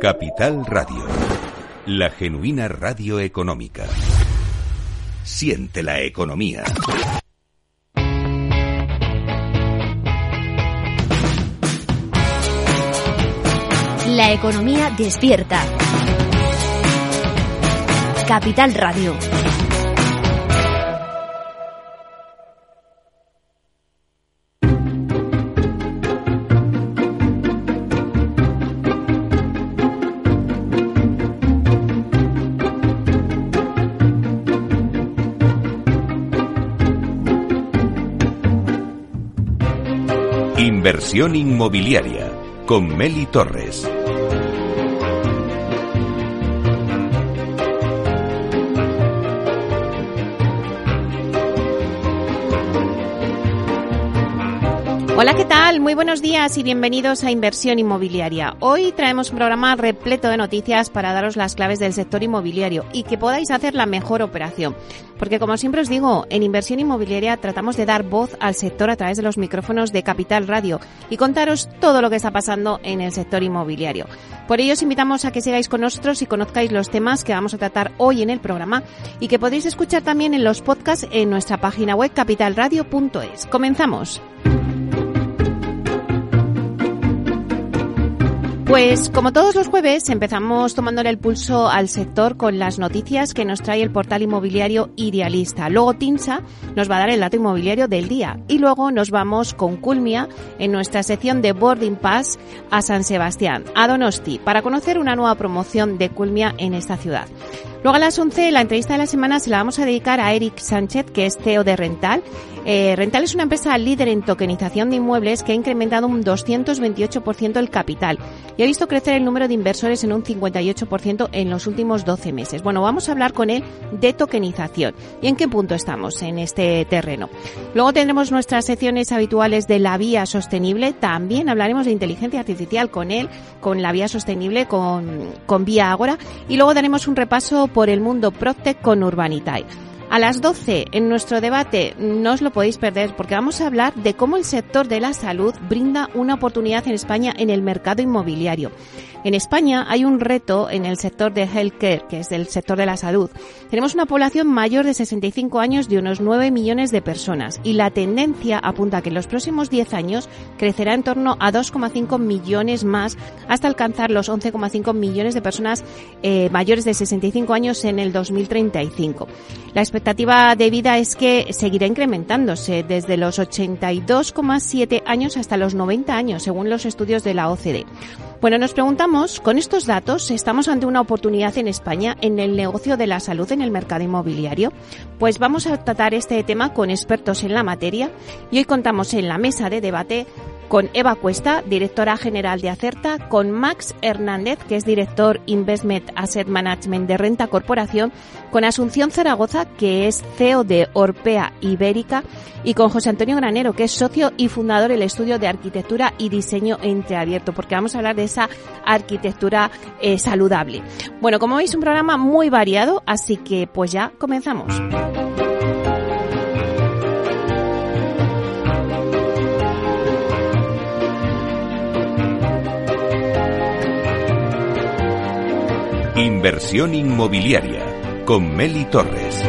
Capital Radio, la genuina radio económica. Siente la economía. La economía despierta. Capital Radio. Inmobiliaria con Meli Torres. Hola, ¿qué tal? Muy buenos días y bienvenidos a Inversión Inmobiliaria. Hoy traemos un programa repleto de noticias para daros las claves del sector inmobiliario y que podáis hacer la mejor operación. Porque como siempre os digo, en Inversión Inmobiliaria tratamos de dar voz al sector a través de los micrófonos de Capital Radio y contaros todo lo que está pasando en el sector inmobiliario. Por ello os invitamos a que sigáis con nosotros y conozcáis los temas que vamos a tratar hoy en el programa y que podéis escuchar también en los podcasts en nuestra página web capitalradio.es. Comenzamos. Pues como todos los jueves empezamos tomándole el pulso al sector con las noticias que nos trae el portal inmobiliario Idealista. Luego Tinsa nos va a dar el dato inmobiliario del día y luego nos vamos con Culmia en nuestra sección de Boarding Pass a San Sebastián, a Donosti, para conocer una nueva promoción de Culmia en esta ciudad. Luego a las 11 la entrevista de la semana se la vamos a dedicar a Eric Sánchez, que es CEO de Rental. Eh, Rental es una empresa líder en tokenización de inmuebles que ha incrementado un 228% el capital y ha visto crecer el número de inversores en un 58% en los últimos 12 meses. Bueno, vamos a hablar con él de tokenización y en qué punto estamos en este terreno. Luego tendremos nuestras secciones habituales de la vía sostenible. También hablaremos de inteligencia artificial con él, con la vía sostenible, con, con Vía Agora y luego daremos un repaso por el mundo Proctec con Urbanitae. A las 12 en nuestro debate no os lo podéis perder porque vamos a hablar de cómo el sector de la salud brinda una oportunidad en España en el mercado inmobiliario. En España hay un reto en el sector de healthcare, que es del sector de la salud. Tenemos una población mayor de 65 años de unos 9 millones de personas y la tendencia apunta a que en los próximos 10 años crecerá en torno a 2,5 millones más hasta alcanzar los 11,5 millones de personas eh, mayores de 65 años en el 2035. La expectativa de vida es que seguirá incrementándose desde los 82,7 años hasta los 90 años, según los estudios de la OCDE. Bueno, nos preguntamos, con estos datos, ¿estamos ante una oportunidad en España en el negocio de la salud en el mercado inmobiliario? Pues vamos a tratar este tema con expertos en la materia y hoy contamos en la mesa de debate con Eva Cuesta, directora general de Acerta, con Max Hernández, que es director Investment Asset Management de Renta Corporación, con Asunción Zaragoza, que es CEO de Orpea Ibérica, y con José Antonio Granero, que es socio y fundador del estudio de arquitectura y diseño entreabierto, porque vamos a hablar de esa arquitectura eh, saludable. Bueno, como veis, un programa muy variado, así que pues ya comenzamos. Inversión inmobiliaria con Meli Torres.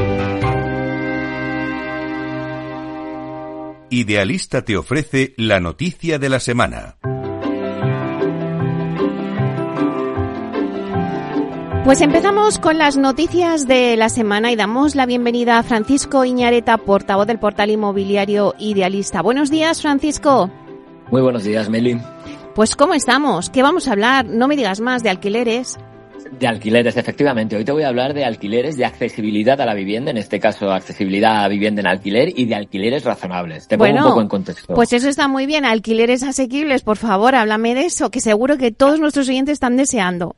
Idealista te ofrece la noticia de la semana. Pues empezamos con las noticias de la semana y damos la bienvenida a Francisco Iñareta, portavoz del portal inmobiliario Idealista. Buenos días, Francisco. Muy buenos días, Meli. Pues ¿cómo estamos? ¿Qué vamos a hablar? No me digas más de alquileres. De alquileres, efectivamente. Hoy te voy a hablar de alquileres, de accesibilidad a la vivienda, en este caso accesibilidad a vivienda en alquiler y de alquileres razonables. Te pongo un poco en contexto. Pues eso está muy bien. Alquileres asequibles, por favor, háblame de eso, que seguro que todos nuestros oyentes están deseando.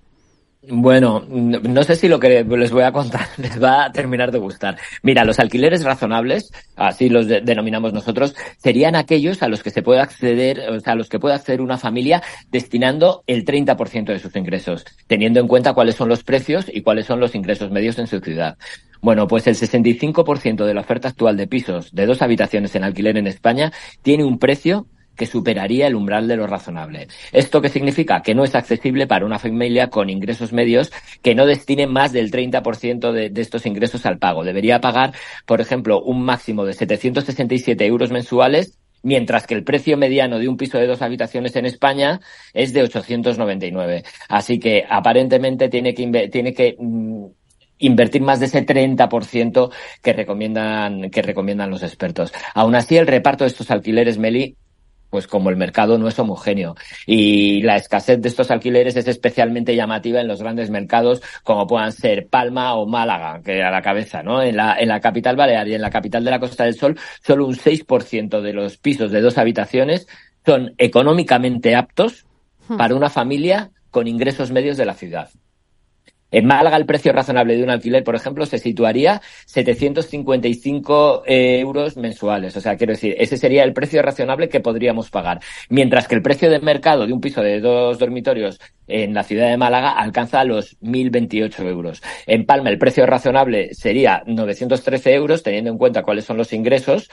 Bueno, no sé si lo que les voy a contar les va a terminar de gustar. Mira, los alquileres razonables, así los denominamos nosotros, serían aquellos a los que se puede acceder, o sea, a los que puede acceder una familia destinando el 30% de sus ingresos, teniendo en cuenta cuáles son los precios y cuáles son los ingresos medios en su ciudad. Bueno, pues el 65% de la oferta actual de pisos de dos habitaciones en alquiler en España tiene un precio que superaría el umbral de lo razonable. ¿Esto qué significa? Que no es accesible para una familia con ingresos medios que no destine más del 30% de, de estos ingresos al pago. Debería pagar, por ejemplo, un máximo de 767 euros mensuales mientras que el precio mediano de un piso de dos habitaciones en España es de 899. Así que aparentemente tiene que, tiene que mm, invertir más de ese 30% que recomiendan, que recomiendan los expertos. Aún así, el reparto de estos alquileres, Meli, pues como el mercado no es homogéneo y la escasez de estos alquileres es especialmente llamativa en los grandes mercados como puedan ser Palma o Málaga, que a la cabeza, ¿no? En la, en la capital balear y en la capital de la Costa del Sol, solo un 6% de los pisos de dos habitaciones son económicamente aptos hmm. para una familia con ingresos medios de la ciudad. En Málaga el precio razonable de un alquiler, por ejemplo, se situaría 755 eh, euros mensuales. O sea, quiero decir, ese sería el precio razonable que podríamos pagar. Mientras que el precio de mercado de un piso de dos dormitorios en la ciudad de Málaga alcanza los 1.028 euros. En Palma el precio razonable sería 913 euros, teniendo en cuenta cuáles son los ingresos,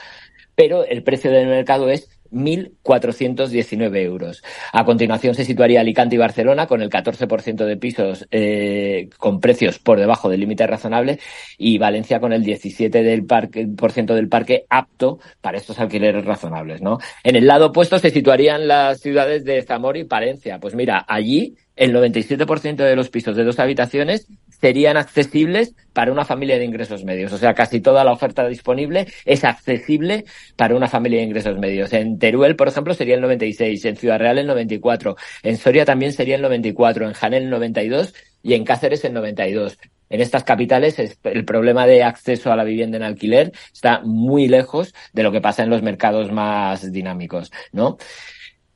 pero el precio del mercado es 1.419 euros. A continuación se situaría Alicante y Barcelona con el 14% de pisos eh, con precios por debajo del límite razonable y Valencia con el 17% del parque, por ciento del parque apto para estos alquileres razonables. ¿no? En el lado opuesto se situarían las ciudades de Zamora y Palencia. Pues mira, allí el 97% de los pisos de dos habitaciones serían accesibles para una familia de ingresos medios. O sea, casi toda la oferta disponible es accesible para una familia de ingresos medios. En Teruel, por ejemplo, sería el 96, en Ciudad Real el 94, en Soria también sería el 94, en Janel el 92 y en Cáceres el 92. En estas capitales el problema de acceso a la vivienda en alquiler está muy lejos de lo que pasa en los mercados más dinámicos, ¿no?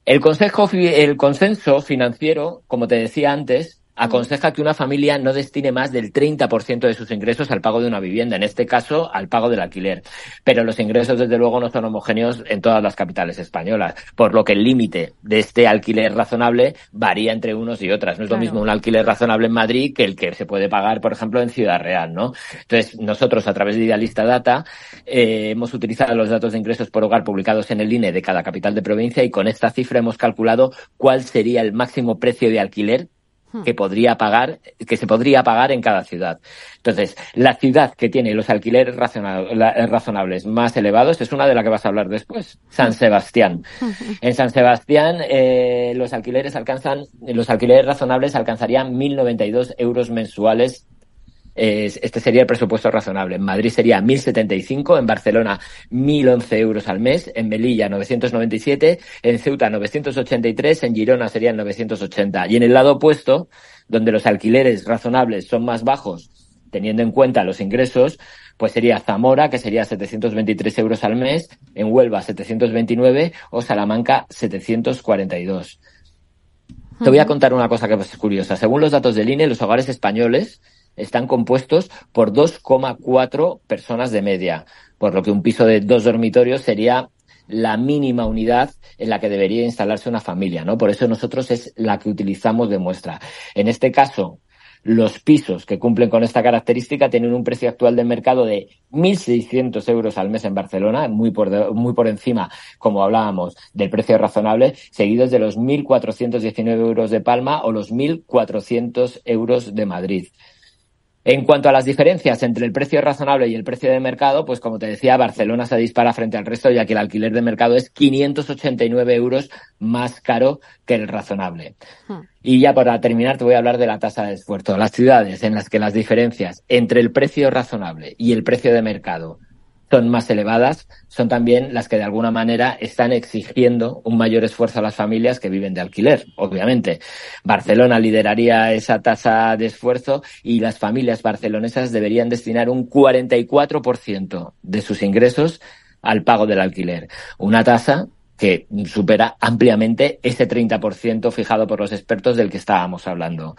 El consejo, el consenso financiero, como te decía antes, aconseja que una familia no destine más del 30% de sus ingresos al pago de una vivienda, en este caso al pago del alquiler. Pero los ingresos, desde luego, no son homogéneos en todas las capitales españolas, por lo que el límite de este alquiler razonable varía entre unos y otras. No es lo mismo un alquiler razonable en Madrid que el que se puede pagar, por ejemplo, en Ciudad Real, ¿no? Entonces, nosotros, a través de Idealista Data, eh, hemos utilizado los datos de ingresos por hogar publicados en el INE de cada capital de provincia y con esta cifra hemos calculado cuál sería el máximo precio de alquiler que podría pagar, que se podría pagar en cada ciudad. Entonces, la ciudad que tiene los alquileres razonables más elevados es una de la que vas a hablar después, San Sebastián. En San Sebastián, eh, los alquileres alcanzan, los alquileres razonables alcanzarían 1.092 euros mensuales este sería el presupuesto razonable. En Madrid sería 1.075, en Barcelona 1.011 euros al mes, en Melilla 997, en Ceuta 983, en Girona serían 980. Y en el lado opuesto, donde los alquileres razonables son más bajos, teniendo en cuenta los ingresos, pues sería Zamora, que sería 723 euros al mes, en Huelva 729 o Salamanca 742. Te voy a contar una cosa que es curiosa. Según los datos del INE, los hogares españoles están compuestos por 2,4 personas de media, por lo que un piso de dos dormitorios sería la mínima unidad en la que debería instalarse una familia, ¿no? Por eso nosotros es la que utilizamos de muestra. En este caso, los pisos que cumplen con esta característica tienen un precio actual de mercado de 1.600 euros al mes en Barcelona, muy por, muy por encima, como hablábamos, del precio razonable, seguidos de los 1.419 euros de Palma o los 1.400 euros de Madrid. En cuanto a las diferencias entre el precio razonable y el precio de mercado, pues como te decía, Barcelona se dispara frente al resto, ya que el alquiler de mercado es 589 euros más caro que el razonable. Hmm. Y ya para terminar, te voy a hablar de la tasa de esfuerzo. Las ciudades en las que las diferencias entre el precio razonable y el precio de mercado son más elevadas, son también las que de alguna manera están exigiendo un mayor esfuerzo a las familias que viven de alquiler, obviamente. Barcelona lideraría esa tasa de esfuerzo y las familias barcelonesas deberían destinar un 44% de sus ingresos al pago del alquiler. Una tasa que supera ampliamente ese 30% fijado por los expertos del que estábamos hablando.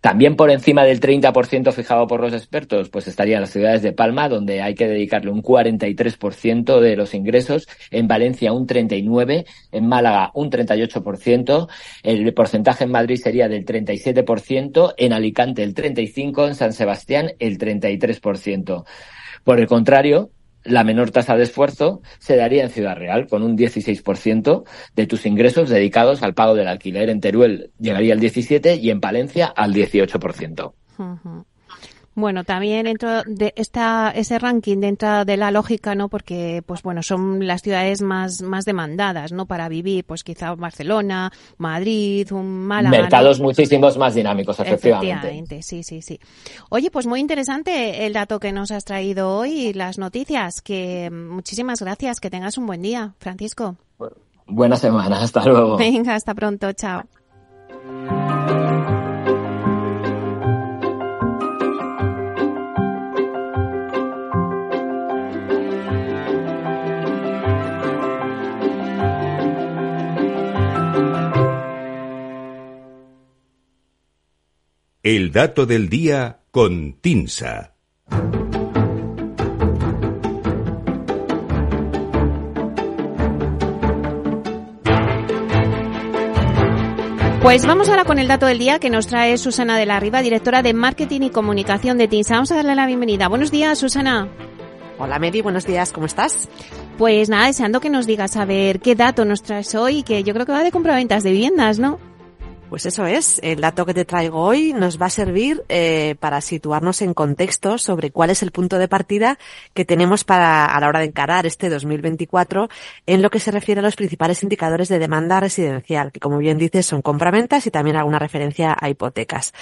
También por encima del 30% fijado por los expertos, pues estarían las ciudades de Palma, donde hay que dedicarle un 43% de los ingresos, en Valencia un 39%, en Málaga un 38%, el porcentaje en Madrid sería del 37%, en Alicante el 35%, en San Sebastián el 33%. Por el contrario, la menor tasa de esfuerzo se daría en Ciudad Real, con un 16% de tus ingresos dedicados al pago del alquiler. En Teruel llegaría al 17% y en Palencia al 18%. Bueno, también dentro de esta, ese ranking dentro de la lógica, ¿no? Porque, pues bueno, son las ciudades más, más demandadas, ¿no? Para vivir, pues quizá Barcelona, Madrid, un Málaga. Mercados muchísimos más dinámicos, efectivamente. Efectivamente, sí, sí, sí. Oye, pues muy interesante el dato que nos has traído hoy y las noticias, que muchísimas gracias, que tengas un buen día, Francisco. Buena semana, hasta luego. Venga, hasta pronto, chao. El dato del día con Tinsa. Pues vamos ahora con el dato del día que nos trae Susana de la Riva, directora de Marketing y Comunicación de TINSA. Vamos a darle la bienvenida. Buenos días, Susana. Hola Mary, buenos días, ¿cómo estás? Pues nada, deseando que nos digas a ver qué dato nos traes hoy, que yo creo que va de compraventas de viviendas, ¿no? Pues eso es, el dato que te traigo hoy nos va a servir eh, para situarnos en contexto sobre cuál es el punto de partida que tenemos para a la hora de encarar este 2024 en lo que se refiere a los principales indicadores de demanda residencial, que como bien dices son compraventas y también alguna referencia a hipotecas.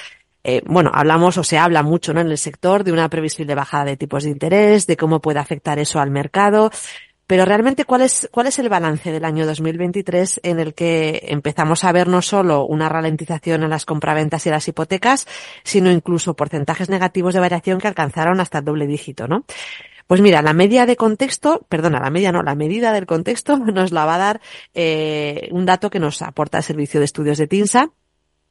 Eh, bueno, hablamos o se habla mucho ¿no? en el sector de una previsible bajada de tipos de interés, de cómo puede afectar eso al mercado, pero realmente, ¿cuál es, cuál es el balance del año 2023 en el que empezamos a ver no solo una ralentización en las compraventas y las hipotecas, sino incluso porcentajes negativos de variación que alcanzaron hasta el doble dígito, ¿no? Pues mira, la media de contexto, perdona, la media no, la medida del contexto nos la va a dar eh, un dato que nos aporta el Servicio de Estudios de TINSA,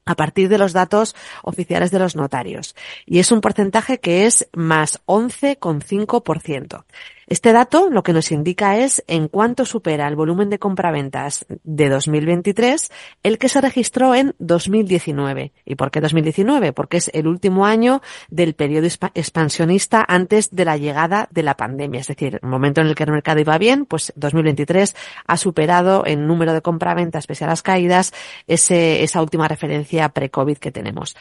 a partir de los datos oficiales de los notarios. Y es un porcentaje que es más 11,5%. Este dato lo que nos indica es en cuánto supera el volumen de compraventas de 2023 el que se registró en 2019. ¿Y por qué 2019? Porque es el último año del periodo expansionista antes de la llegada de la pandemia. Es decir, el momento en el que el mercado iba bien, pues 2023 ha superado en número de compraventas, pese a las caídas, esa última referencia pre-COVID que tenemos.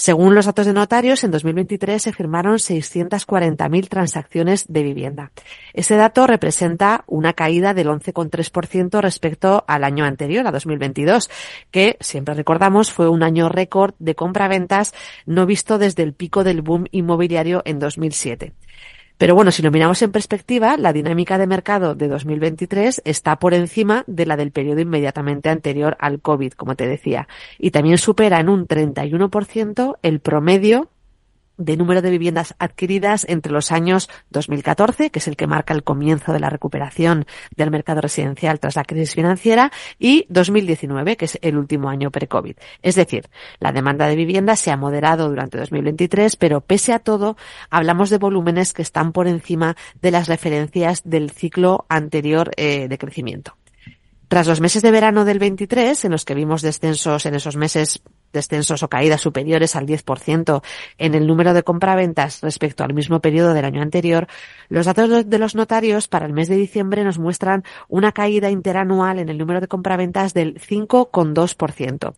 Según los datos de notarios, en 2023 se firmaron 640.000 transacciones de vivienda. Ese dato representa una caída del 11,3% respecto al año anterior, a 2022, que siempre recordamos fue un año récord de compraventas no visto desde el pico del boom inmobiliario en 2007. Pero bueno, si lo miramos en perspectiva, la dinámica de mercado de 2023 está por encima de la del periodo inmediatamente anterior al COVID, como te decía, y también supera en un 31% el promedio de número de viviendas adquiridas entre los años 2014, que es el que marca el comienzo de la recuperación del mercado residencial tras la crisis financiera, y 2019, que es el último año pre-COVID. Es decir, la demanda de vivienda se ha moderado durante 2023, pero pese a todo, hablamos de volúmenes que están por encima de las referencias del ciclo anterior eh, de crecimiento. Tras los meses de verano del 23, en los que vimos descensos en esos meses descensos o caídas superiores al 10% en el número de compraventas respecto al mismo periodo del año anterior, los datos de los notarios para el mes de diciembre nos muestran una caída interanual en el número de compraventas del 5,2%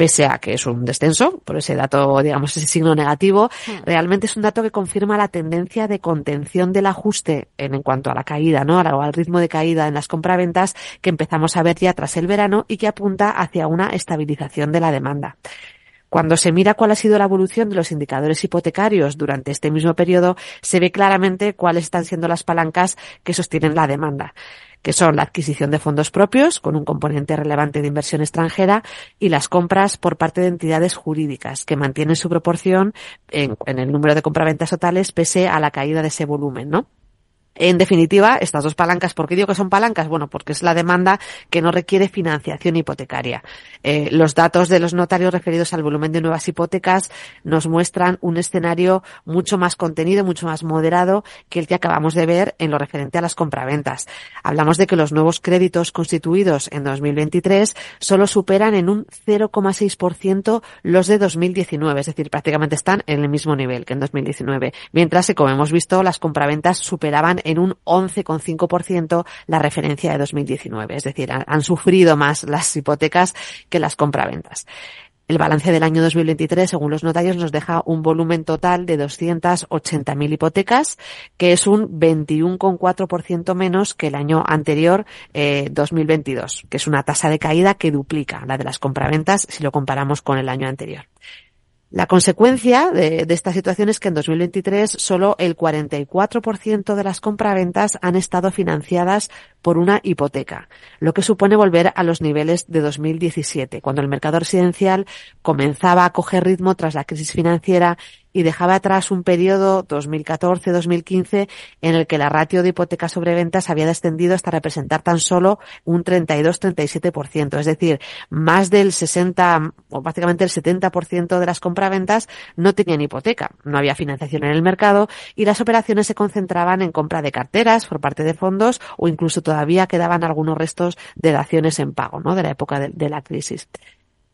pese a que es un descenso, por ese dato, digamos, ese signo negativo, realmente es un dato que confirma la tendencia de contención del ajuste en, en cuanto a la caída, ¿no? O al ritmo de caída en las compraventas que empezamos a ver ya tras el verano y que apunta hacia una estabilización de la demanda. Cuando se mira cuál ha sido la evolución de los indicadores hipotecarios durante este mismo periodo, se ve claramente cuáles están siendo las palancas que sostienen la demanda que son la adquisición de fondos propios, con un componente relevante de inversión extranjera, y las compras por parte de entidades jurídicas, que mantienen su proporción en, en el número de compraventas totales pese a la caída de ese volumen, ¿no? En definitiva, estas dos palancas, ¿por qué digo que son palancas? Bueno, porque es la demanda que no requiere financiación hipotecaria. Eh, los datos de los notarios referidos al volumen de nuevas hipotecas nos muestran un escenario mucho más contenido, mucho más moderado que el que acabamos de ver en lo referente a las compraventas. Hablamos de que los nuevos créditos constituidos en 2023 solo superan en un 0,6% los de 2019, es decir, prácticamente están en el mismo nivel que en 2019, mientras que, como hemos visto, las compraventas superaban en un 11,5% la referencia de 2019. Es decir, han sufrido más las hipotecas que las compraventas. El balance del año 2023, según los notarios, nos deja un volumen total de 280.000 hipotecas, que es un 21,4% menos que el año anterior, eh, 2022, que es una tasa de caída que duplica la de las compraventas si lo comparamos con el año anterior. La consecuencia de, esta situación es que en 2023 solo el 44% de las compraventas han estado financiadas por una hipoteca, lo que supone volver a los niveles de 2017, cuando el mercado residencial comenzaba a coger ritmo tras la crisis financiera y dejaba atrás un periodo 2014-2015 en el que la ratio de hipotecas sobre ventas había descendido hasta representar tan solo un 32-37%. Es decir, más del 60 o básicamente el 70% de las compraventas no tenían hipoteca. No había financiación en el mercado y las operaciones se concentraban en compra de carteras por parte de fondos o incluso todavía quedaban algunos restos de daciones en pago, ¿no? De la época de, la crisis.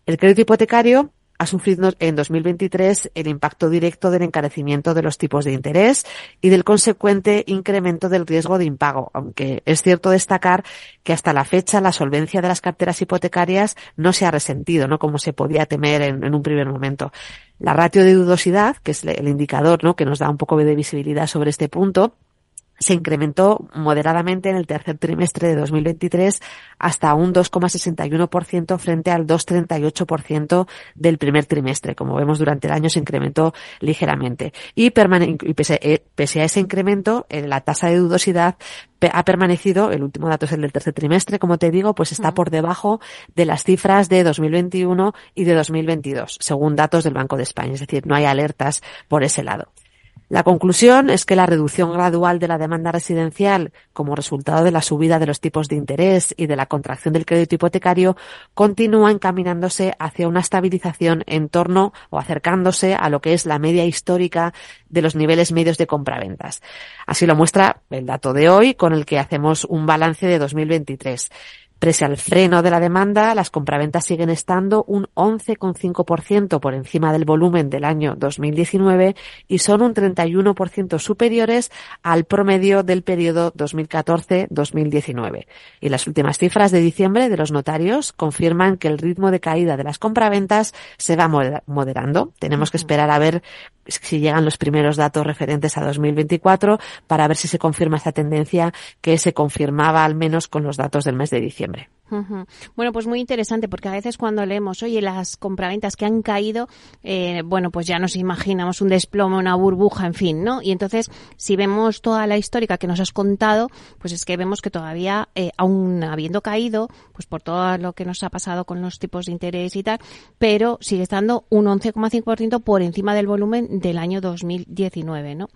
El crédito hipotecario ha sufrido en 2023 el impacto directo del encarecimiento de los tipos de interés y del consecuente incremento del riesgo de impago, aunque es cierto destacar que hasta la fecha la solvencia de las carteras hipotecarias no se ha resentido, ¿no? Como se podía temer en, en un primer momento. La ratio de dudosidad, que es el indicador, ¿no? Que nos da un poco de visibilidad sobre este punto, se incrementó moderadamente en el tercer trimestre de 2023 hasta un 2,61% frente al 2,38% del primer trimestre. Como vemos durante el año se incrementó ligeramente. Y, y pese, eh, pese, a ese incremento, en la tasa de dudosidad ha permanecido, el último dato es el del tercer trimestre, como te digo, pues está por debajo de las cifras de 2021 y de 2022, según datos del Banco de España. Es decir, no hay alertas por ese lado. La conclusión es que la reducción gradual de la demanda residencial como resultado de la subida de los tipos de interés y de la contracción del crédito hipotecario continúa encaminándose hacia una estabilización en torno o acercándose a lo que es la media histórica de los niveles medios de compraventas. Así lo muestra el dato de hoy con el que hacemos un balance de 2023. Pese al freno de la demanda, las compraventas siguen estando un 11,5% por encima del volumen del año 2019 y son un 31% superiores al promedio del periodo 2014-2019. Y las últimas cifras de diciembre de los notarios confirman que el ritmo de caída de las compraventas se va moderando. Tenemos que esperar a ver si llegan los primeros datos referentes a 2024 para ver si se confirma esta tendencia que se confirmaba al menos con los datos del mes de diciembre. Bueno, pues muy interesante porque a veces cuando leemos, oye, las compraventas que han caído, eh, bueno, pues ya nos imaginamos un desplome, una burbuja, en fin, ¿no? Y entonces, si vemos toda la histórica que nos has contado, pues es que vemos que todavía, eh, aún habiendo caído, pues por todo lo que nos ha pasado con los tipos de interés y tal, pero sigue estando un 11,5% por encima del volumen del año 2019, ¿no?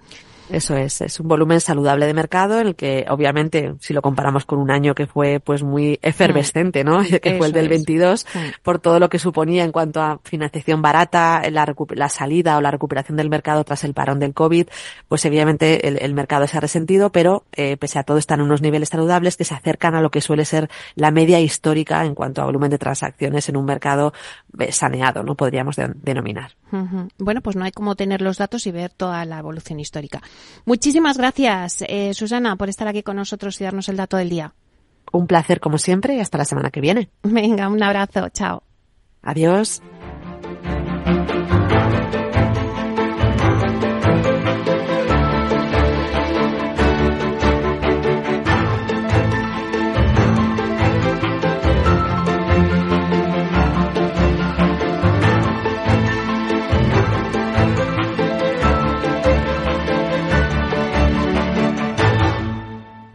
Eso es, es un volumen saludable de mercado en el que obviamente si lo comparamos con un año que fue pues muy efervescente, ¿no? Que Eso fue el del 22 es. por todo lo que suponía en cuanto a financiación barata, la, la, salida o la recuperación del mercado tras el parón del COVID, pues evidentemente el, el mercado se ha resentido, pero eh, pese a todo están en unos niveles saludables que se acercan a lo que suele ser la media histórica en cuanto a volumen de transacciones en un mercado eh, saneado, ¿no? Podríamos de, denominar. Uh -huh. Bueno, pues no hay como tener los datos y ver toda la evolución histórica. Muchísimas gracias, eh, Susana, por estar aquí con nosotros y darnos el dato del día. Un placer como siempre y hasta la semana que viene. Venga, un abrazo, chao. Adiós.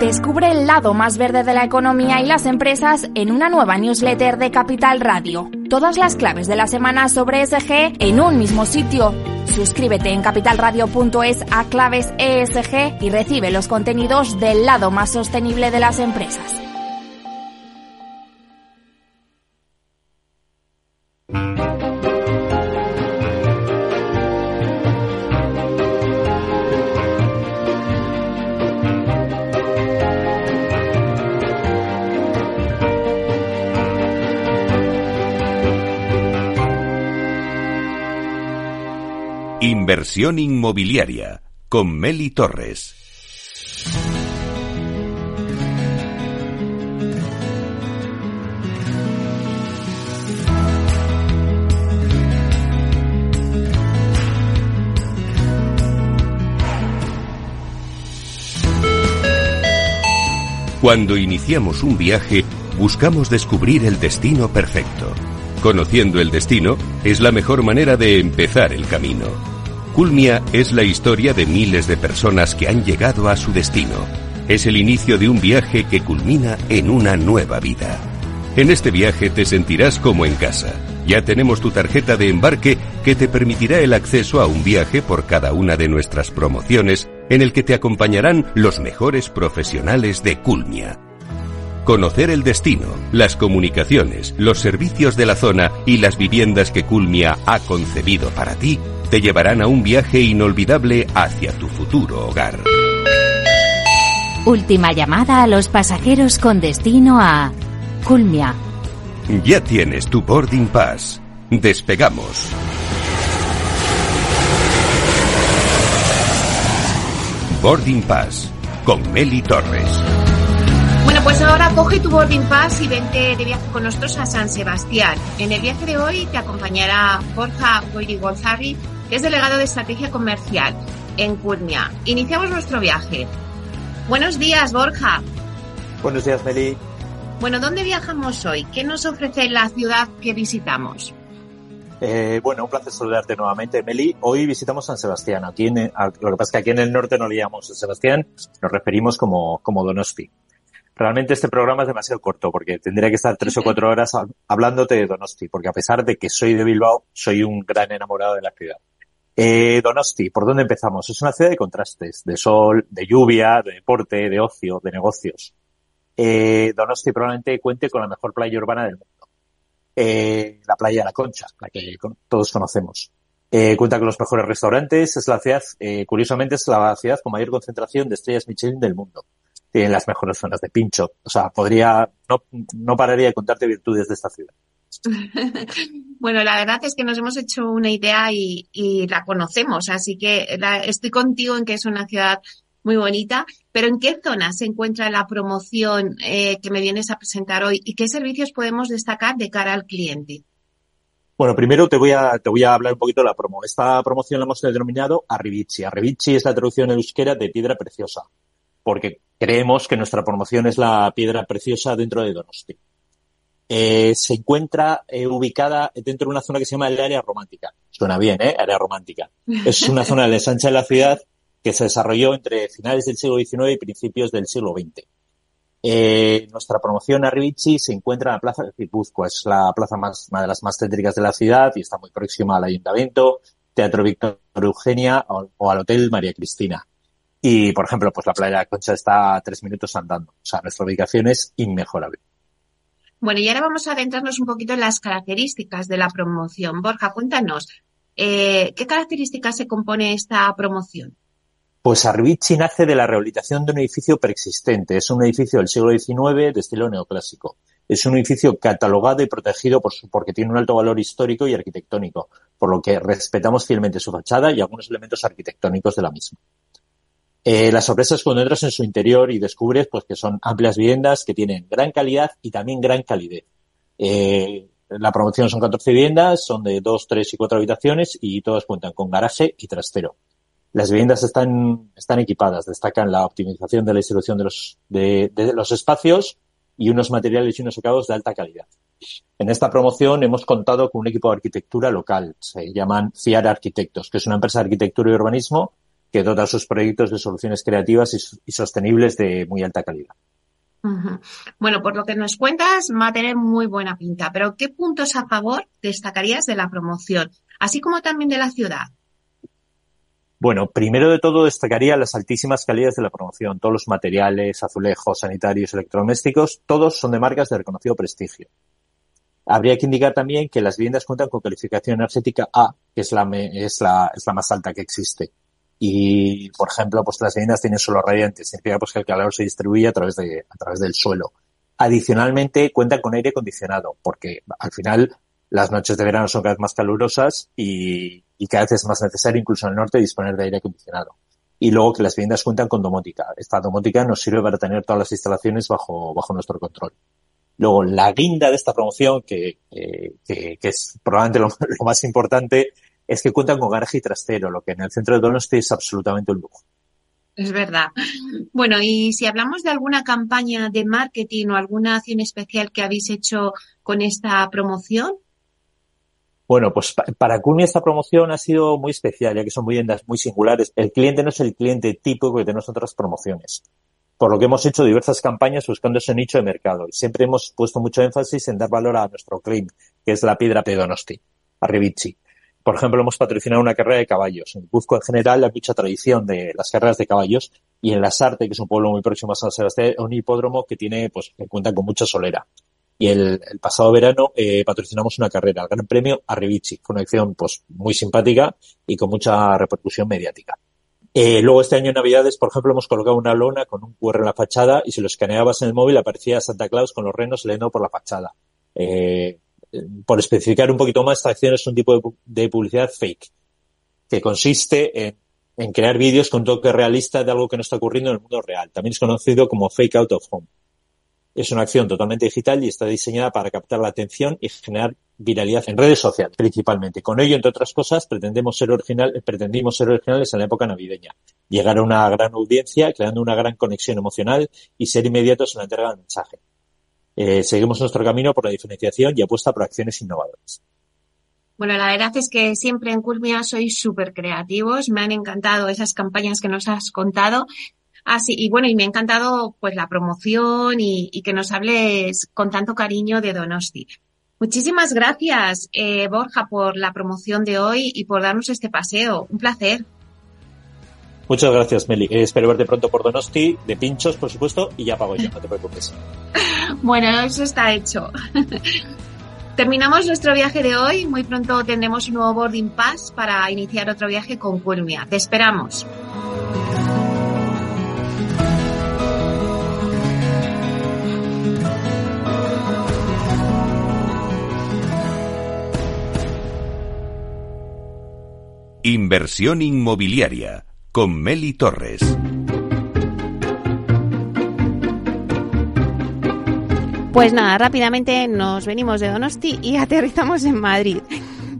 Descubre el lado más verde de la economía y las empresas en una nueva newsletter de Capital Radio. Todas las claves de la semana sobre ESG en un mismo sitio. Suscríbete en capitalradio.es a claves ESG y recibe los contenidos del lado más sostenible de las empresas. Inversión inmobiliaria con Meli Torres. Cuando iniciamos un viaje, buscamos descubrir el destino perfecto. Conociendo el destino es la mejor manera de empezar el camino. Culmia es la historia de miles de personas que han llegado a su destino. Es el inicio de un viaje que culmina en una nueva vida. En este viaje te sentirás como en casa. Ya tenemos tu tarjeta de embarque que te permitirá el acceso a un viaje por cada una de nuestras promociones en el que te acompañarán los mejores profesionales de Culmia. Conocer el destino, las comunicaciones, los servicios de la zona y las viviendas que Culmia ha concebido para ti te llevarán a un viaje inolvidable hacia tu futuro hogar. Última llamada a los pasajeros con destino a Culmia. Ya tienes tu boarding pass. Despegamos. Boarding Pass con Meli Torres. Bueno, pues ahora coge tu boarding pass y vente de viaje con nosotros a San Sebastián. En el viaje de hoy te acompañará Borja Goiri que es delegado de estrategia comercial en Culmia. Iniciamos nuestro viaje. Buenos días, Borja. Buenos días, Meli. Bueno, ¿dónde viajamos hoy? ¿Qué nos ofrece la ciudad que visitamos? Eh, bueno, un placer saludarte nuevamente, Meli. Hoy visitamos San Sebastián. Aquí en, lo que pasa es que aquí en el norte no le llamamos San Sebastián, nos referimos como, como Donosti. Realmente este programa es demasiado corto porque tendría que estar tres o cuatro horas hablándote de Donosti, porque a pesar de que soy de Bilbao, soy un gran enamorado de la ciudad. Eh, Donosti, ¿por dónde empezamos? Es una ciudad de contrastes, de sol, de lluvia, de deporte, de ocio, de negocios. Eh, Donosti probablemente cuente con la mejor playa urbana del mundo eh, la playa de la Concha, la que todos conocemos. Eh, cuenta con los mejores restaurantes, es la ciudad, eh, curiosamente es la ciudad con mayor concentración de estrellas Michelin del mundo. Tiene las mejores zonas de pincho. O sea, podría, no, no pararía de contarte virtudes de esta ciudad. bueno, la verdad es que nos hemos hecho una idea y, y la conocemos, así que la, estoy contigo en que es una ciudad muy bonita. Pero ¿en qué zona se encuentra la promoción eh, que me vienes a presentar hoy y qué servicios podemos destacar de cara al cliente? Bueno, primero te voy a, te voy a hablar un poquito de la promo. Esta promoción la hemos denominado Arrivici. Arrivici es la traducción en euskera de piedra preciosa, porque creemos que nuestra promoción es la piedra preciosa dentro de Donosti. Eh, se encuentra eh, ubicada dentro de una zona que se llama el área romántica. Suena bien, ¿eh? Área romántica. Es una zona de ensancha de la ciudad que se desarrolló entre finales del siglo XIX y principios del siglo XX. Eh, nuestra promoción a Rivici se encuentra en la Plaza de Guipúzcoa, es la plaza más, una de las más céntricas de la ciudad y está muy próxima al Ayuntamiento, Teatro Víctor Eugenia o, al Hotel María Cristina. Y, por ejemplo, pues la playa de la Concha está a tres minutos andando. O sea, nuestra ubicación es inmejorable. Bueno, y ahora vamos a adentrarnos un poquito en las características de la promoción. Borja, cuéntanos, eh, ¿qué características se compone esta promoción? Pues Arrivici nace de la rehabilitación de un edificio preexistente. Es un edificio del siglo XIX de estilo neoclásico. Es un edificio catalogado y protegido por su, porque tiene un alto valor histórico y arquitectónico, por lo que respetamos fielmente su fachada y algunos elementos arquitectónicos de la misma. Eh, las sorpresas cuando entras en su interior y descubres pues, que son amplias viviendas que tienen gran calidad y también gran calidez. Eh, la promoción son 14 viviendas, son de 2, 3 y 4 habitaciones y todas cuentan con garaje y trastero. Las viviendas están, están equipadas, destacan la optimización de la distribución de los, de, los espacios y unos materiales y unos acabados de alta calidad. En esta promoción hemos contado con un equipo de arquitectura local, se llaman FIAR Arquitectos, que es una empresa de arquitectura y urbanismo que dota sus proyectos de soluciones creativas y, sostenibles de muy alta calidad. Bueno, por lo que nos cuentas, va a tener muy buena pinta, pero ¿qué puntos a favor destacarías de la promoción, así como también de la ciudad? Bueno, primero de todo destacaría las altísimas calidades de la promoción. Todos los materiales, azulejos, sanitarios, electrodomésticos, todos son de marcas de reconocido prestigio. Habría que indicar también que las viviendas cuentan con calificación energética A, que es la, es la, es la más alta que existe. Y, por ejemplo, pues las viviendas tienen suelo radiante, significa pues que el calor se distribuye a través de, a través del suelo. Adicionalmente, cuentan con aire acondicionado, porque al final Las noches de verano son cada vez más calurosas y, y cada vez es más necesario, incluso en el norte, disponer de aire acondicionado. Y luego que las viviendas cuentan con domótica. Esta domótica nos sirve para tener todas las instalaciones bajo, bajo nuestro control. Luego, la guinda de esta promoción, que, que, que es probablemente lo, más importante, es que cuentan con garaje y trastero, lo que en el centro de Donosti es absolutamente un lujo. Es verdad. Bueno, y si hablamos de alguna campaña de marketing o alguna acción especial que habéis hecho con esta promoción. Bueno, pues para Culmi esta promoción ha sido muy especial, ya que son viviendas muy singulares. El cliente no es el cliente típico que tenemos otras promociones. Por lo que hemos hecho diversas campañas buscando ese nicho de mercado. Y siempre hemos puesto mucho énfasis en dar valor a nuestro claim, que es la piedra Pedonosti, a Rivicci. Por ejemplo, hemos patrocinado una carrera de caballos. En Cuzco, en general, hay mucha tradición de las carreras de caballos y en Las Arte, que es un pueblo muy próximo a San Sebastián, un hipódromo que tiene, pues, que cuenta con mucha solera. Y el, pasado verano eh, patrocinamos una carrera, el Gran Premio Arrivici. Fue una acción, pues, muy simpática y con mucha repercusión mediática. Eh, luego este año en Navidades, por ejemplo, hemos colocado una lona con un QR en la fachada y si lo escaneabas en el móvil aparecía Santa Claus con los renos leyendo por la fachada. Eh, por especificar un poquito más, esta acción es un tipo de, publicidad fake, que consiste en, en crear vídeos con toque realista de algo que no está ocurriendo en el mundo real. También es conocido como fake out of home. Es una acción totalmente digital y está diseñada para captar la atención y generar viralidad en redes sociales, principalmente. Con ello, entre otras cosas, pretendemos ser original, pretendimos ser originales en la época navideña, llegar a una gran audiencia, creando una gran conexión emocional y ser inmediatos en la entrega del mensaje. Eh, seguimos nuestro camino por la diferenciación y apuesta por acciones innovadoras. Bueno, la verdad es que siempre en Culmia sois súper creativos. Me han encantado esas campañas que nos has contado. Así, y bueno, y me ha encantado pues la promoción y, y que nos hables con tanto cariño de Donosti. Muchísimas gracias, eh, Borja, por la promoción de hoy y por darnos este paseo. Un placer. Muchas gracias, Meli. Eh, espero verte pronto por Donosti, de pinchos, por supuesto, y ya pago yo, no te preocupes. bueno, eso está hecho. Terminamos nuestro viaje de hoy. Muy pronto tendremos un nuevo boarding pass para iniciar otro viaje con Culmia. Te esperamos. Inversión inmobiliaria con Meli Torres. Pues nada, rápidamente nos venimos de Donosti y aterrizamos en Madrid.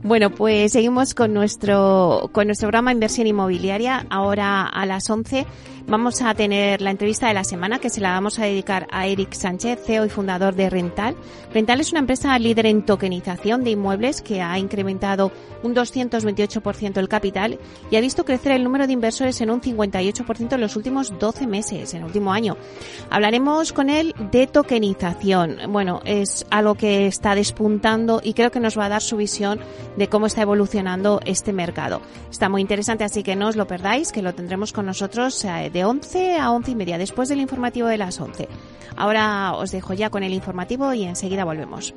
Bueno, pues seguimos con nuestro, con nuestro programa Inversión Inmobiliaria. Ahora a las 11 vamos a tener la entrevista de la semana que se la vamos a dedicar a Eric Sánchez, CEO y fundador de Rental. Rental es una empresa líder en tokenización de inmuebles que ha incrementado un 228% el capital y ha visto crecer el número de inversores en un 58% en los últimos 12 meses, en el último año. Hablaremos con él de tokenización. Bueno, es algo que está despuntando y creo que nos va a dar su visión de cómo está evolucionando este mercado. Está muy interesante, así que no os lo perdáis, que lo tendremos con nosotros de 11 a 11 y media, después del informativo de las 11. Ahora os dejo ya con el informativo y enseguida volvemos.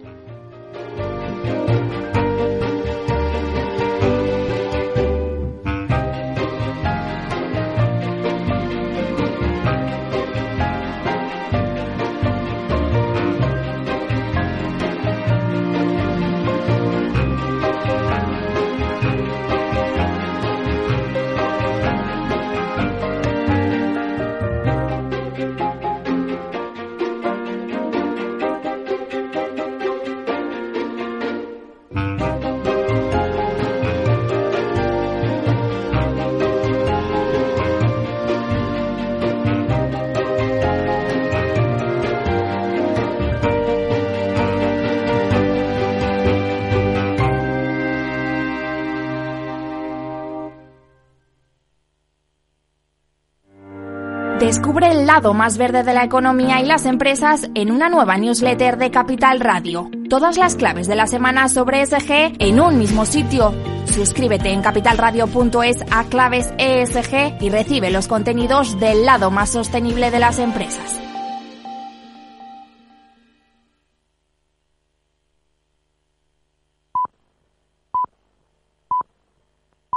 Descubre el lado más verde de la economía y las empresas en una nueva newsletter de Capital Radio. Todas las claves de la semana sobre ESG en un mismo sitio. Suscríbete en capitalradio.es a claves ESG y recibe los contenidos del lado más sostenible de las empresas.